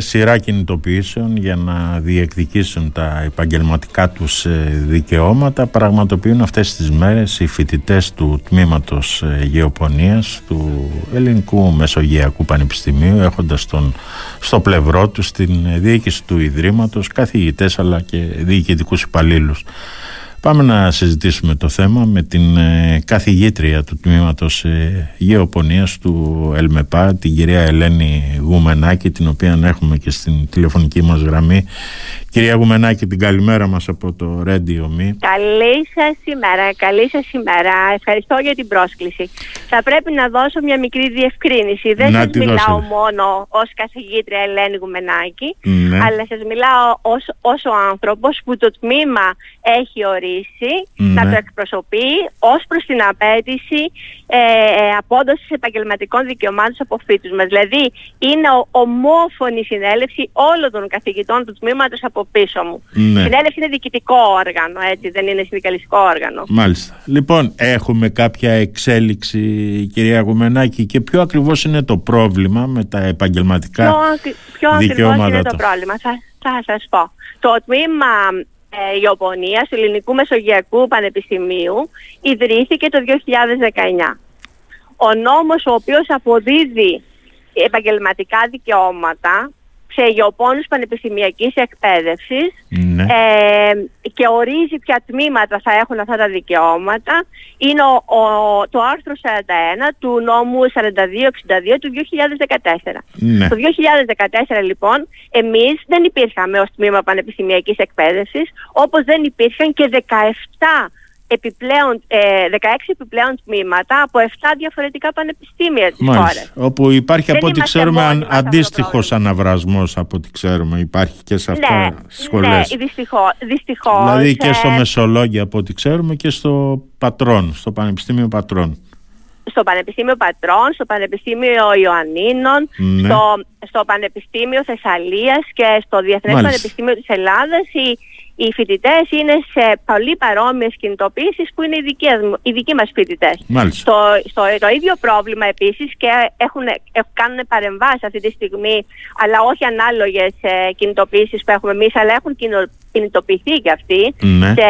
σειρά κινητοποιήσεων για να διεκδικήσουν τα επαγγελματικά τους ε, δικαιώματα. Πραγματοποιούν αυτές τις μέρες οι φοιτητές του τμήματος ε, γεωπονίας του Ελληνικού Μεσογειακού Πανεπιστημίου έχοντας τον, στο πλευρό τους την διοίκηση του Ιδρύματος καθηγητές αλλά και διοικητικούς υπαλλήλους Πάμε να συζητήσουμε το θέμα με την ε, καθηγήτρια του τμήματος ε, γεωπονίας του ΕΛΜΕΠΑ, την κυρία Ελένη Γουμενάκη, την οποία έχουμε και στην τηλεφωνική μας γραμμή. Κυρία Γουμενάκη, την καλημέρα μας από το Radio Me. Καλή σας ημέρα, καλή σας ημέρα. Ευχαριστώ για την πρόσκληση. Θα πρέπει να δώσω μια μικρή διευκρίνηση. Δεν σας μιλάω μόνο ως καθηγήτρια Ελένη Γουμενάκη, ναι. αλλά σας μιλάω ως, ως ο άνθρωπος που το τμήμα έχει ορίσει να το εκπροσωπεί ως προς την απέτηση ε, ε απόδοσης επαγγελματικών δικαιωμάτων από φύτους μας. Δηλαδή είναι ο, ομόφωνη συνέλευση όλων των καθηγητών του τμήματος από πίσω μου. Ναι. Συνέλευση είναι διοικητικό όργανο, έτσι, δεν είναι συνδικαλιστικό όργανο. Μάλιστα. Λοιπόν, έχουμε κάποια εξέλιξη, κυρία Γουμενάκη, και ποιο ακριβώς είναι το πρόβλημα με τα επαγγελματικά ποιο, ποιο δικαιώματα. είναι το πρόβλημα, θα, θα σας πω. Το τμήμα ε, γεωπονίας του Ελληνικού Μεσογειακού Πανεπιστημίου ιδρύθηκε το 2019. Ο νόμος ο οποίος αποδίδει επαγγελματικά δικαιώματα σε γεωπόνους πανεπιστημιακής εκπαίδευσης ναι. ε, και ορίζει ποια τμήματα θα έχουν αυτά τα δικαιώματα είναι το άρθρο 41 του νόμου 4262 του 2014. Ναι. Το 2014 λοιπόν εμείς δεν υπήρχαμε ως τμήμα πανεπιστημιακής εκπαίδευσης όπως δεν υπήρχαν και 17 επιπλέον, ε, 16 επιπλέον τμήματα από 7 διαφορετικά πανεπιστήμια της χώρας. Όπου υπάρχει από ό,τι ξέρουμε αν, αντίστοιχος αναβρασμός από ό,τι ξέρουμε υπάρχει και σε αυτά ναι, τις σχολές. Ναι, δυστυχώς, δυστυχώς. Δηλαδή και στο Μεσολόγιο από ό,τι ξέρουμε και στο Πατρών, στο Πανεπιστήμιο Πατρών στο Πανεπιστήμιο Πατρών, στο Πανεπιστήμιο Ιωαννίνων, ναι. στο, στο Πανεπιστήμιο Θεσσαλίας και στο Διεθνές Πανεπιστήμιο της Ελλάδας οι φοιτητές είναι σε πολύ παρόμοιες κινητοποιήσει που είναι οι, δικές, οι δικοί μας φοιτητές. Στο, στο, το ίδιο πρόβλημα επίσης και έχουν, έχουν, κάνουν παρεμβάσεις αυτή τη στιγμή, αλλά όχι ανάλογες ε, κινητοποιήσει που έχουμε εμείς, αλλά έχουν κινητοποιηθεί και αυτοί ναι. σε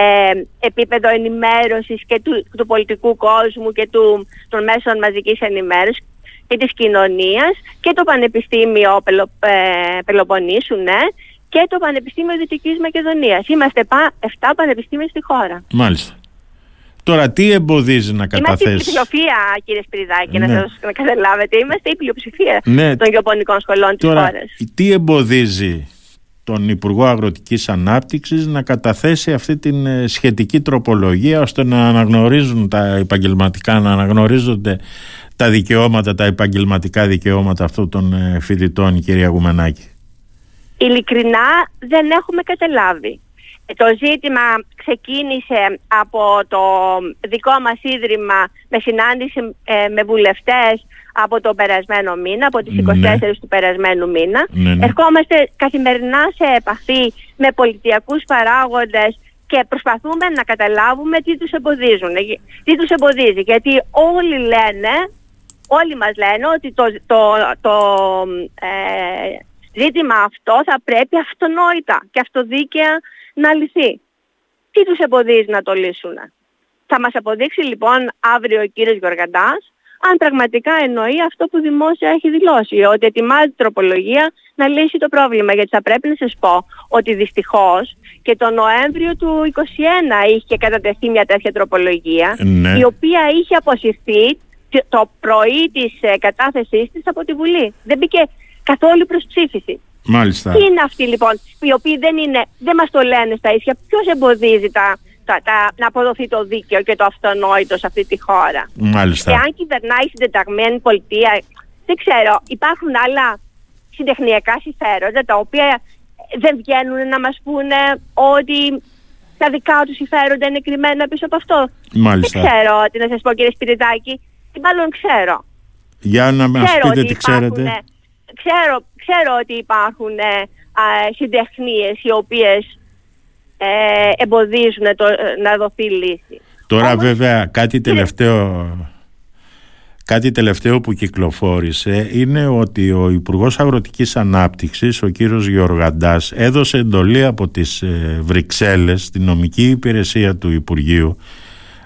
επίπεδο ενημέρωσης και του, του πολιτικού κόσμου και του, των μέσων μαζικής ενημέρωσης και της κοινωνίας και το Πανεπιστήμιο Πελο, ε, Πελοποννήσου, ναι, και το Πανεπιστήμιο Δυτικής Μακεδονίας. Είμαστε 7 πανεπιστήμια στη χώρα. Μάλιστα. Τώρα, τι εμποδίζει να καταθέσει. Είμαστε η πλειοψηφία, κύριε Σπυριδάκη, ναι. να σας να καταλάβετε. Είμαστε η πλειοψηφία ναι. των γεωπονικών σχολών της χώρας. Τι εμποδίζει τον Υπουργό Αγροτικής Ανάπτυξης να καταθέσει αυτή την ε, σχετική τροπολογία ώστε να αναγνωρίζουν τα επαγγελματικά, να αναγνωρίζονται τα δικαιώματα, τα επαγγελματικά δικαιώματα αυτών των ε, φοιτητών, κυρία Γουμενάκη ειλικρινά δεν έχουμε καταλάβει. Ε, το ζήτημα ξεκίνησε από το δικό μας ίδρυμα με συνάντηση ε, με βουλευτές από τον περασμένο μήνα, από τις 24 ναι. του περασμένου μήνα. Ναι, ναι. Ερχόμαστε καθημερινά σε επαφή με πολιτιακούς παράγοντες και προσπαθούμε να καταλάβουμε τι τους εμποδίζουν. Ε, τι τους εμποδίζει, γιατί όλοι λένε, όλοι μας λένε ότι το, το, το, ζήτημα αυτό θα πρέπει αυτονόητα και αυτοδίκαια να λυθεί. Τι τους εμποδίζει να το λύσουν; Θα μας αποδείξει λοιπόν αύριο ο κύριος Γεωργαντάς αν πραγματικά εννοεί αυτό που δημόσια έχει δηλώσει, ότι ετοιμάζει τροπολογία να λύσει το πρόβλημα. Γιατί θα πρέπει να σας πω ότι δυστυχώς και το Νοέμβριο του 2021 είχε κατατεθεί μια τέτοια τροπολογία, ναι. η οποία είχε αποσυρθεί το πρωί της ε, κατάθεσής της από τη Βουλή. Δεν μπήκε καθόλου προς ψήφιση. Μάλιστα. Τι είναι αυτοί λοιπόν, οι οποίοι δεν, είναι, δεν μας το λένε στα ίσια, ποιος εμποδίζει τα, τα, τα, να αποδοθεί το δίκαιο και το αυτονόητο σε αυτή τη χώρα; Μάλιστα. Εάν κυβερνάει η συντεταγμένη πολιτεία, δεν ξέρω, υπάρχουν άλλα συντεχνιακά συμφέροντα τα οποία δεν βγαίνουν να μας πούνε ότι τα δικά τους συμφέροντα είναι κρυμμένα πίσω από αυτό. Μάλιστα. Δεν ξέρω τι να σας πω κύριε Σπυριδάκη, τι μάλλον ξέρω. Για να μας πείτε τι ξέρετε ξέρω, ξέρω ότι υπάρχουν ε, συντεχνίες οι οποίες ε, εμποδίζουν το, να δοθεί λύση. Τώρα βέβαια κάτι τελευταίο Κάτι τελευταίο που κυκλοφόρησε είναι ότι ο Υπουργός Αγροτικής Ανάπτυξης, ο κύριος Γεωργαντάς, έδωσε εντολή από τις ε, Βρυξέλλες, την νομική υπηρεσία του Υπουργείου,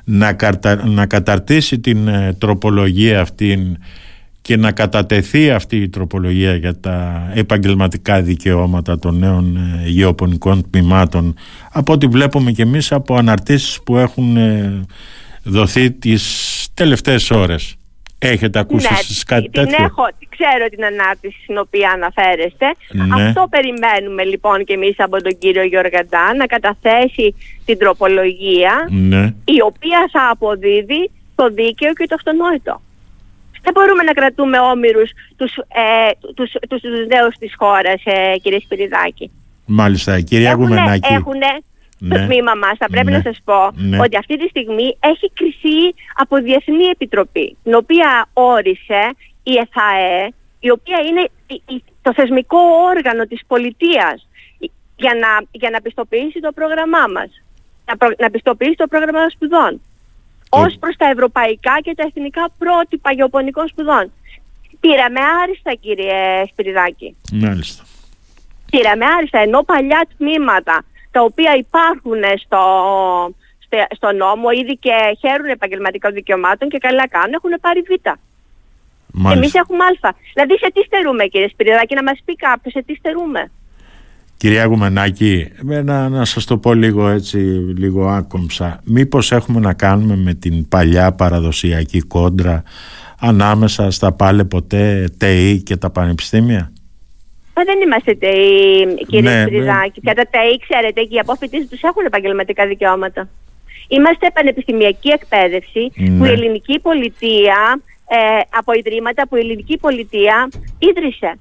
να, να καταρτήσει την ε, τροπολογία αυτή και να κατατεθεί αυτή η τροπολογία για τα επαγγελματικά δικαιώματα των νέων ε, γεωπονικών τμήματων από ό,τι βλέπουμε και εμείς από αναρτήσεις που έχουν δοθεί τις τελευταίες ώρες. Έχετε ακούσει ναι, εσείς κάτι την τέτοιο; Έχω, ξέρω την ανάρτηση στην οποία αναφέρεστε. Ναι. Αυτό περιμένουμε λοιπόν και εμείς από τον κύριο Γιώργαντά να καταθέσει την τροπολογία Ναι. η οποία θα αποδίδει το δίκαιο και το αυτονόητο. Δεν μπορούμε να κρατούμε όμοιρους τους, ε, τους, τους, τους νέους της χώρας, ε, κύριε Σπυριδάκη. Μάλιστα, κυρία Έχουνε, Γουμενάκη. έχουνε Ναι. το τμήμα μας, θα πρέπει Ναι. να σας πω, Ναι. ότι αυτή τη στιγμή έχει κριθεί από Διεθνή Επιτροπή, την οποία όρισε η ΕΘΑΕ, η οποία είναι η- η- το θεσμικό όργανο της πολιτείας, η- για να, για να πιστοποιήσει το πρόγραμμά μας, να, προ- να πιστοποιήσει το πρόγραμμα των σπουδών, ως προς τα ευρωπαϊκά και τα εθνικά πρότυπα γεωπονικών σπουδών. Πήραμε άριστα κύριε Σπυριδάκη Μάλιστα. πήραμε άριστα, ενώ παλιά τμήματα τα οποία υπάρχουν στο, στο, στο νόμο ήδη και χαίρουν επαγγελματικών δικαιωμάτων και καλά κάνουν, έχουν πάρει β. Εμείς Μάλιστα. έχουμε α. Δηλαδή σε τι στερούμε κύριε Σπυριδάκη, να μας πει κάποιος σε τι στερούμε; Κυρία Γουμενάκη, ε, να, να σας το πω λίγο έτσι, λίγο άκομψα. Μήπως έχουμε να κάνουμε με την παλιά παραδοσιακή κόντρα ανάμεσα στα πάλε ποτέ ΤΕΗ και τα πανεπιστήμια; Μα δεν είμαστε ΤΕΙ, κύριε Ναι, Σπυριδάκη. ναι. Κατά ΤΕΙ, ξέρετε, και οι απόφοιτες τους έχουν επαγγελματικά δικαιώματα. Είμαστε πανεπιστημιακή εκπαίδευση που Ναι. η ελληνική πολιτεία, ε, από ιδρύματα που η ελληνική πολιτεία ίδρυσε.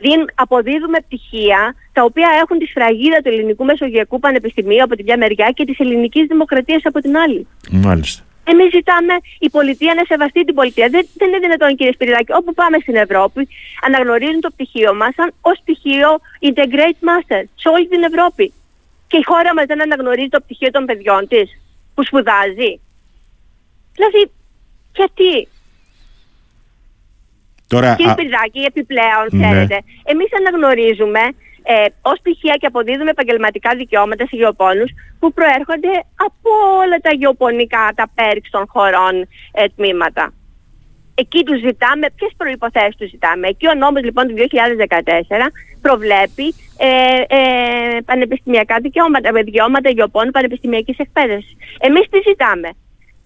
Δίν, αποδίδουμε πτυχία τα οποία έχουν τη σφραγίδα του Ελληνικού Μεσογειακού Πανεπιστημίου από τη μια μεριά και της ελληνικής δημοκρατίας από την άλλη. Μάλιστα. Εμείς ζητάμε η πολιτεία να σεβαστεί την πολιτεία. Δεν, δεν είναι δυνατόν, κύριε Σπυριδάκη, όπου πάμε στην Ευρώπη, αναγνωρίζουν το πτυχίο μας σαν ως πτυχίο Integrate Master σε όλη την Ευρώπη. Και η χώρα μας δεν αναγνωρίζει το πτυχίο των παιδιών της που σπουδάζει. Δηλαδή, γιατί. Τώρα, Κύριε α, Σπυριδάκη, επιπλέον, Ναι. ξέρετε, εμείς αναγνωρίζουμε ε, ως πτυχία και αποδίδουμε επαγγελματικά δικαιώματα σε γεωπόνους που προέρχονται από όλα τα γεωπονικά, τα πέρξ των χωρών ε, τμήματα. Εκεί τους ζητάμε, ποιες προϋποθέσεις τους ζητάμε. Εκεί ο νόμος λοιπόν του 2014 προβλέπει ε, ε, πανεπιστημιακά δικαιώματα, με δικαιώματα γεωπόνου πανεπιστημιακής εκπαίδευσης. Εμείς τι ζητάμε;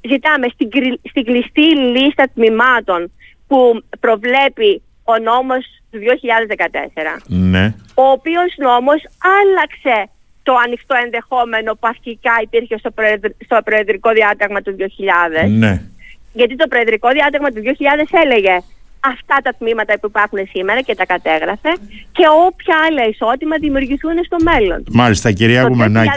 Ζητάμε στην, κρι- στην κλειστή λίστα τμήματων που προβλέπει ο νόμος του 2014 ναι, ο οποίος νόμος άλλαξε το ανοιχτό ενδεχόμενο που αρχικά υπήρχε στο, προεδρ- στο Προεδρικό Διάταγμα του 2000. ναι. Γιατί το Προεδρικό Διάταγμα του 2000 έλεγε αυτά τα τμήματα που υπάρχουν σήμερα και τα κατέγραφε και όποια άλλα ισότιμα δημιουργηθούν στο μέλλον. Μάλιστα, κυρία Το 2014 Γουμενάκη.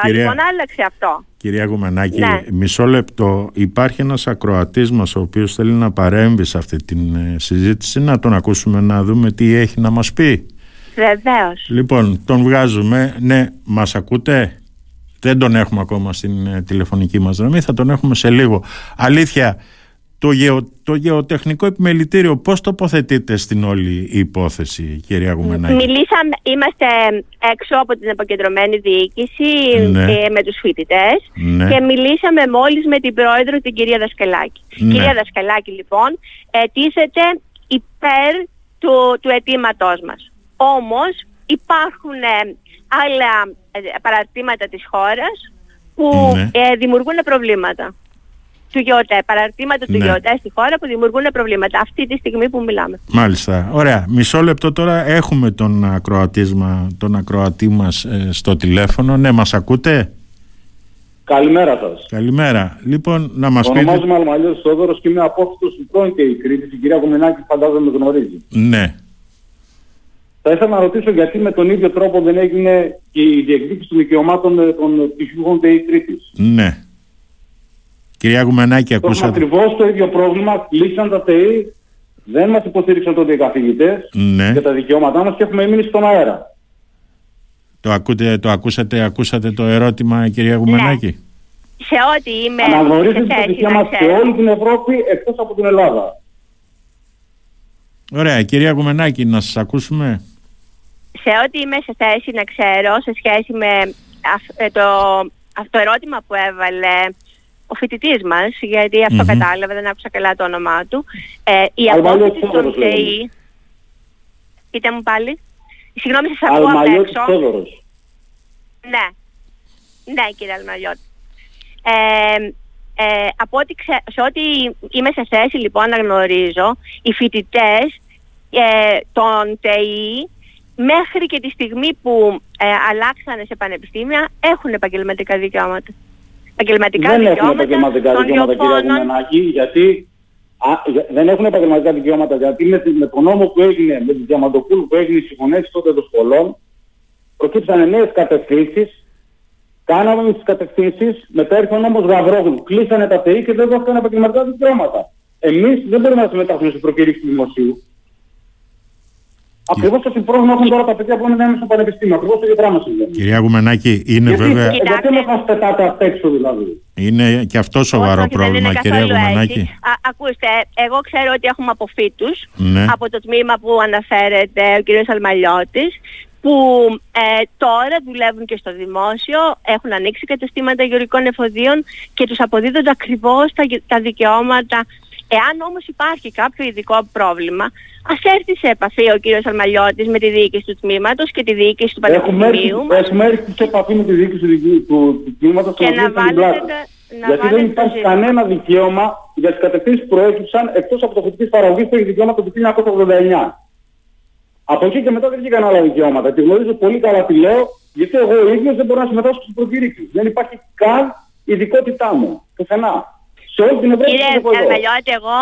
Κυρία- λοιπόν άλλαξε αυτό. Κυρία Γουμενάκη, Ναι. μισό λεπτό. Υπάρχει ένας ακροατής μας ο οποίος θέλει να παρέμβει σε αυτή την ε, συζήτηση. Να τον ακούσουμε να δούμε τι έχει να μας πει. Βεβαίως. Λοιπόν, τον βγάζουμε. Ναι, μας ακούτε; Δεν τον έχουμε ακόμα στην ε, τηλεφωνική μας δομή, θα τον έχουμε σε λίγο. Αλήθεια, το, γεω, το γεωτεχνικό επιμελητήριο πώς τοποθετείτε στην όλη υπόθεση, κυρία Γουμενάκη; Μιλήσαμε, είμαστε έξω από την αποκεντρωμένη διοίκηση Ναι. ε, με τους φοιτητές Ναι. και μιλήσαμε μόλις με την πρόεδρο την κυρία Δασκαλάκη. Ναι. Κυρία Δασκαλάκη λοιπόν τίθεται υπέρ του, του αιτήματός μας. Όμως υπάρχουν ε, άλλα ε, παραρτήματα της χώρας που Ναι. ε, δημιουργούν προβλήματα. Του ΓΕΟΤΕ, παραρτήματα του Ναι. ΓΕΟΤΕ στη χώρα που δημιουργούν προβλήματα αυτή τη στιγμή που μιλάμε. Μάλιστα. Ωραία. Μισό λεπτό τώρα έχουμε τον, ακροατίσμα, τον ακροατή μας ε, στο τηλέφωνο. Ναι, μας ακούτε; Καλημέρα σας. Καλημέρα. Λοιπόν, να μας πείτε... Ονομάζομαι Αλμαλιός Θόδωρος και είμαι απόφυτος του πρώην και η Κρήτης. Η κυρία Κομμενάκη φαντάζομαι με γνωρίζει. Ναι. Θα ήθελα να ρωτήσω γιατί με τον ίδιο τρόπο δεν έγινε και η διεκδίκηση των δικαιωμάτων ε, των πτυχιούχων ΤΕΙ Κρήτης. Ναι. Κυρία Γουμενάκη, Έχουμε ακούσατε. ακριβώς το ίδιο πρόβλημα. Κλείσαν τα ΤΕΙ, δεν μας υποστήριξαν τότε οι καθηγητές Ναι. για τα δικαιώματά μας και έχουμε μείνει στον αέρα. Το, ακούτε, το ακούσατε, ακούσατε το ερώτημα, κυρία Γουμενάκη; σε ό,τι είμαι Αναγνωρίζει την επιτυχία μας σε όλη την Ευρώπη εκτός από την Ελλάδα. Ωραία. Κυρία Κουμενάκη, να σας ακούσουμε. Σε ό,τι είμαι σε θέση να ξέρω σε σχέση με ε, το, αυτό ερώτημα που έβαλε ο φοιτητής μας, γιατί αυτό mm-hmm. κατάλαβε, δεν άκουσα καλά το όνομά του. Ε, η απόφαση των ΤΕΙ. Πείτε μου πάλι. Συγγνώμη, σας ακούω απ' έξω. Ναι. Ναι, κύριε Αλμαλιώτη. Ε, ε, από ό,τι ξε... σε ό,τι είμαι σε θέση λοιπόν να γνωρίζω, οι φοιτητές ε, των ΤΕΙ μέχρι και τη στιγμή που ε, αλλάξανε σε πανεπιστήμια έχουν επαγγελματικά δικαιώματα. Επαγγελματικά δεν δικαιώματα έχουν επαγγελματικά δικαιώματα, κύριε Κουμενάκη, γιατί α, δεν έχουν επαγγελματικά δικαιώματα γιατί με, με τον νόμο που έγινε, με τη Διαμαντοπούλου που έγινε η συγχωνέση τότε των σχολών, προκύψαν νέες κατευθύνσεις Κάναμε τις κατευθύνσεις, μετά ήρθε ο νόμος Γαβρόγλου. Κλείσανε τα ΤΕΗ και δεν δόθηκαν επαγγελματικά δικαιώματα. Εμείς δεν μπορούμε να συμμετάσχουμε στην προκήρυξη του δημοσίου. Ακριβώς το πρόβλημα έχουν τώρα τα παιδιά που είναι στο πανεπιστήμιο. Ακριβώς το ίδιο πράγμα συμβαίνει. Κυρία Γουμενάκη, είναι γιατί, βέβαια... Γιατί μας μας πετάτε απ' έξω δηλαδή. Είναι και αυτό σοβαρό Όχι, πρόβλημα, κυρία Γουμενάκη. Α, ακούστε, εγώ ξέρω ότι έχουμε αποφύτους ναι. από το τμήμα που αναφέρεται ο κ. Αλμαλιώτης που ε, τώρα δουλεύουν και στο δημόσιο, έχουν ανοίξει καταστήματα γεωρικών εφοδίων και τους αποδίδονται ακριβώς τα, τα δικαιώματα. Εάν όμως υπάρχει κάποιο ειδικό πρόβλημα, ας έρθει σε επαφή ο κύριος Αρμαλιώτης με τη διοίκηση του τμήματος και τη διοίκηση του Πανεπιστημίου. Έχουμε έρθει σε επαφή με τη διοίκηση του, του, του τμήματος και να βάλετε... Να Γιατί δεν υπάρχει κανένα δικαίωμα για τις κατευθύνσεις που προέκυψαν εκτός από το φοιτητής παραγωγής που έχει δικαίωμα το 1989. Από εκεί και μετά δεν βγήκαν άλλα δικαιώματα. Τη γνωρίζω πολύ καλά τι λέω, γιατί εγώ ο ίδιος δεν μπορώ να συμμετάσχω στην προκήρυξη. Δεν υπάρχει καν ειδικότητά μου. Πουθενά. Σε όλη την Ευρώπη Κύριε Καρμαλιώτη, εγώ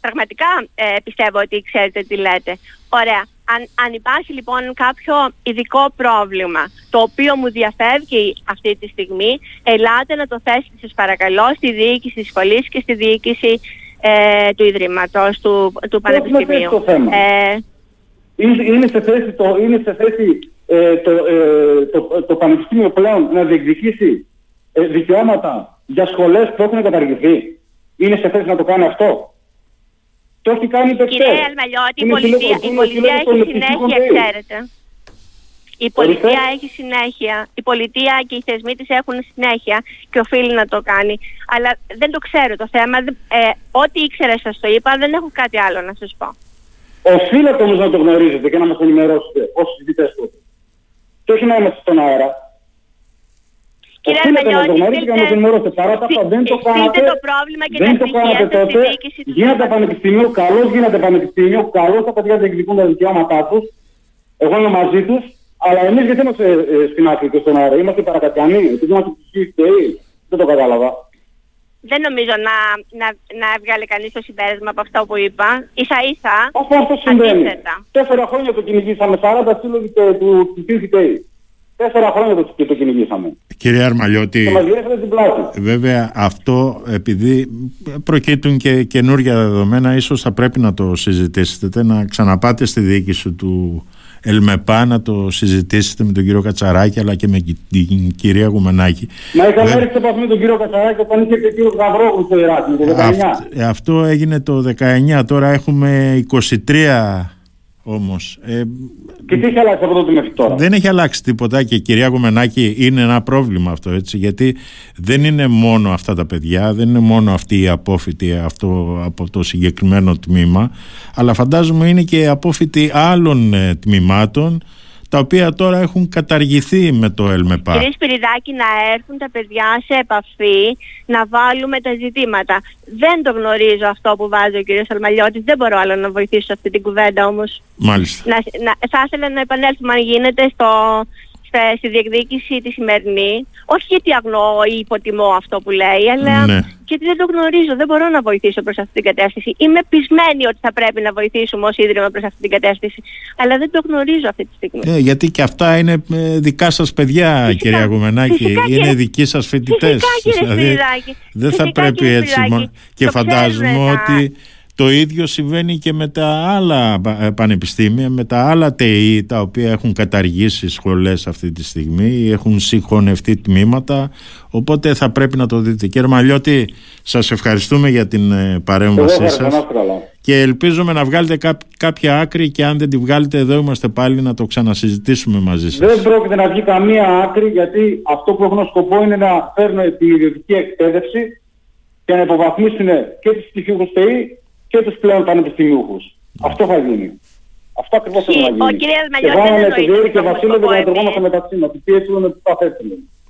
πραγματικά ε, πιστεύω ότι ξέρετε τι λέτε. Ωραία. Αν, αν υπάρχει λοιπόν κάποιο ειδικό πρόβλημα το οποίο μου διαφεύγει αυτή τη στιγμή, ελάτε να το θέσετε σας παρακαλώ στη διοίκηση της σχολής και στη διοίκηση ε, του Ιδρύματος, του, του Πανεπιστημίου. Ε, είναι σε θέση, το, είναι σε θέση ε, το, ε, το, το, Πανεπιστήμιο πλέον να διεκδικήσει ε, δικαιώματα για σχολές που έχουν καταργηθεί. Είναι σε θέση να το κάνει αυτό. Το έχει κάνει το Κύριε Αλμαλιώτη, η πολιτεία, η πολιτεία έχει συνέχεια, ξέρετε. Η πολιτεία έχει συνέχεια. Η πολιτεία και οι θεσμοί της έχουν συνέχεια και οφείλει να το κάνει. Αλλά δεν το ξέρω το θέμα. Ε, ό,τι ήξερα σας το είπα, δεν έχω κάτι άλλο να σας πω. Οφείλετε όμως να το γνωρίζετε και να μας ενημερώσετε ως συζητητές του. Και όχι να είμαστε στον αέρα. Κύριε Οφείλετε να το γνωρίζετε και να μα ενημερώσετε. Παρά τα αυτά δεν το κάνατε. το πρόβλημα και δεν το κάνατε τότε. Γίνατε πανεπιστήμιο, καλώς γίνατε πανεπιστήμιο, καλώς τα παιδιά διεκδικούν τα δικαιώματά τους. Εγώ είμαι μαζί τους. Αλλά εμείς γιατί είμαστε ε, στην άκρη και στον αέρα; Είμαστε παρακατιανοί, επειδή είμαστε ψυχικοί. Δεν το κατάλαβα δεν νομίζω να, να, να βγάλει κανείς το συμπέρασμα από αυτό που είπα. Ίσα ίσα, Αυτό, αυτό συμβαίνει. Τέσσερα χρόνια το κυνηγήσαμε, 40 σύλλογοι του PCTA. Τέσσερα χρόνια το, το κυνηγήσαμε. Κύριε Αρμαλιώτη, και μας την πλάτη. βέβαια αυτό επειδή προκύπτουν και καινούργια δεδομένα ίσως θα πρέπει να το συζητήσετε, να ξαναπάτε στη διοίκηση του Ελμεπά να το συζητήσετε με τον κύριο Κατσαράκη αλλά και με την κυρία Γουμενάκη. Μα είχαμε έρθει σε επαφή με τον κύριο Κατσαράκη όταν είχε και ο κύριο Γαβρόγλου στο Ηράκλειο το 19. αυτό έγινε το 19, τώρα έχουμε 23 όμως. Ε, και τι έχει αλλάξει από τότε μέχρι τώρα; Δεν έχει αλλάξει τίποτα και κυρία Γουμενάκη είναι ένα πρόβλημα αυτό έτσι γιατί δεν είναι μόνο αυτά τα παιδιά, δεν είναι μόνο αυτή η απόφοιτη αυτό, από το συγκεκριμένο τμήμα αλλά φαντάζομαι είναι και οι απόφοιτοι άλλων ε, τμήματων τα οποία τώρα έχουν καταργηθεί με το ΕΛΜΕΠΑ. Κύριε Σπυριδάκη, να έρθουν τα παιδιά σε επαφή, να βάλουμε τα ζητήματα. Δεν το γνωρίζω αυτό που βάζει ο κύριος Αλμαλιώτης, δεν μπορώ άλλο να βοηθήσω αυτή την κουβέντα όμως. Μάλιστα. Να, να, θα ήθελα να επανέλθουμε αν γίνεται στο, στη διεκδίκηση τη σημερινή, όχι γιατί αγνοώ ή υποτιμώ αυτό που λέει, αλλά ναι. γιατί δεν το γνωρίζω, δεν μπορώ να βοηθήσω προς αυτή την κατεύθυνση. Είμαι πεισμένη ότι θα πρέπει να βοηθήσουμε ως Ίδρυμα προς αυτή την κατεύθυνση, αλλά δεν το γνωρίζω αυτή τη στιγμή. Ε, γιατί και αυτά είναι ε, δικά σας παιδιά, φυσικά, κυρία Γουμενάκη, είναι κύριε, δικοί σας φοιτητές. Φυσικά, κύριε δηλαδή, δεν θα πρέπει έτσι, και φαντάζομαι ότι Το ίδιο συμβαίνει και με τα άλλα ε, πανεπιστήμια, με τα άλλα ΤΕΗ τα οποία έχουν καταργήσει σχολές αυτή τη στιγμή, έχουν συγχωνευτεί τμήματα, οπότε θα πρέπει να το δείτε. Κύριε Μαλιώτη, σας ευχαριστούμε για την ε, παρέμβασή σας και ελπίζουμε να βγάλετε κάποια άκρη και αν δεν τη βγάλετε εδώ είμαστε πάλι να το ξανασυζητήσουμε μαζί σας. Δεν πρόκειται να βγει καμία άκρη γιατί αυτό που έχουν σκοπό είναι να φέρνουν την ιδιωτική εκπαίδευση και να υποβαθμίσουν και τους πτυχίους ΤΕΗ και τους πλέον πανεπιστημιούχους. Αυτό θα γίνει. Αυτό ακριβώς θα γίνει. Ο κύριος Μαλιώτης δεν εννοείται και Βασίλειο δεν κατατρεγόμαστε μεταξύ μας. Οι πιέσεις είναι ότι θα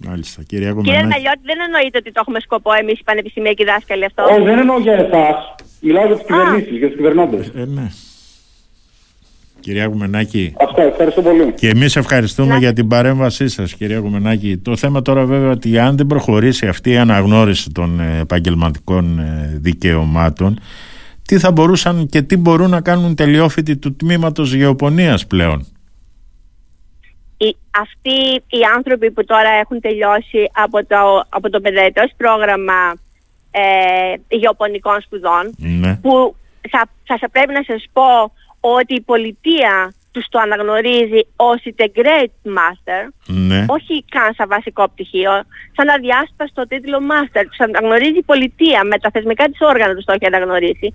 Μάλιστα, κύριε Κύριε Μαλιώτη, δεν εννοείται ότι το έχουμε σκοπό εμείς οι πανεπιστημιακοί δάσκαλοι αυτό; Όχι, δεν εννοώ για εσάς. Μιλάω για τις κυβερνήσεις, για τους κυβερνώντες. Ε, ναι. Κυρία Γουμενάκη. Αυτό, ευχαριστώ πολύ. Και εμείς ευχαριστούμε για την παρέμβασή σας, κυρία Γουμενάκη. Το θέμα τώρα, βέβαια, ότι αν δεν προχωρήσει αυτή η αναγνώριση των ε, επαγγελματικών ε, δικαιωμάτων, τι θα μπορούσαν και τι μπορούν να κάνουν τελειόφοιτοι του τμήματος γεωπονίας πλέον; Οι, αυτοί οι άνθρωποι που τώρα έχουν τελειώσει από το, από το πενταετές πρόγραμμα ε, γεωπονικών σπουδών, ναι. που θα, θα πρέπει να σας πω ότι η πολιτεία τους το αναγνωρίζει ως integrate master, ναι. όχι καν σαν βασικό πτυχίο, σαν αδιάσπαστο τίτλο master. Τους αναγνωρίζει η πολιτεία, με τα θεσμικά της όργανα τους το έχει αναγνωρίσει.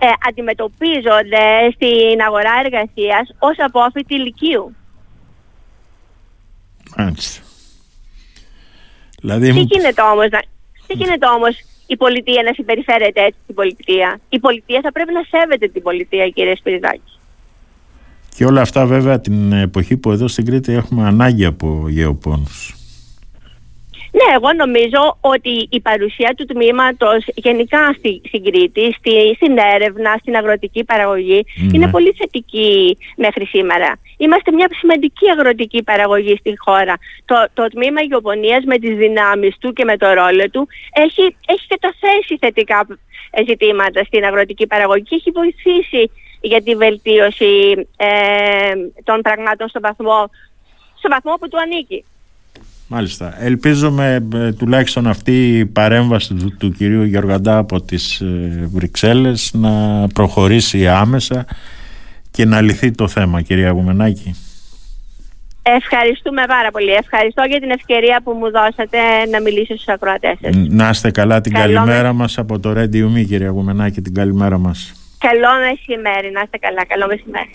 Ε, αντιμετωπίζονται στην αγορά εργασίας ως απόφοιτη ηλικίου. Μάλιστα. Δηλαδή... Τι γίνεται όμως, τι γίνεται όμως η πολιτεία να συμπεριφέρεται έτσι στην πολιτεία; Η πολιτεία θα πρέπει να σέβεται την πολιτεία, κύριε Σπυριδάκη. Και όλα αυτά βέβαια την εποχή που εδώ στην Κρήτη έχουμε ανάγκη από γεωπόνους. Ναι, εγώ νομίζω ότι η παρουσία του τμήματος γενικά στη, στην Κρήτη, στη, στην έρευνα, στην αγροτική παραγωγή ναι. είναι πολύ θετική μέχρι σήμερα. Είμαστε μια σημαντική αγροτική παραγωγή στη χώρα. Το, το τμήμα γεωπονίας με τις δυνάμεις του και με το ρόλο του έχει, έχει καταθέσει θετικά ζητήματα στην αγροτική παραγωγή και έχει βοηθήσει για τη βελτίωση ε, των πραγμάτων στο βαθμό, στο βαθμό που του ανήκει. Μάλιστα. Ελπίζουμε ε, τουλάχιστον αυτή η παρέμβαση του, του κυρίου Γεωργαντά από τις ε, Βρυξέλλες να προχωρήσει άμεσα και να λυθεί το θέμα κυρία Γουμενάκη. Ευχαριστούμε πάρα πολύ. Ευχαριστώ για την ευκαιρία που μου δώσατε να μιλήσω στους ακροατές σας. Να είστε καλά την Καλό καλημέρα με... μας από το Radio Me κυρία Γουμενάκη την καλημέρα μας. Καλό μεσημέρι. Να είστε καλά. Καλό μεσημέρι.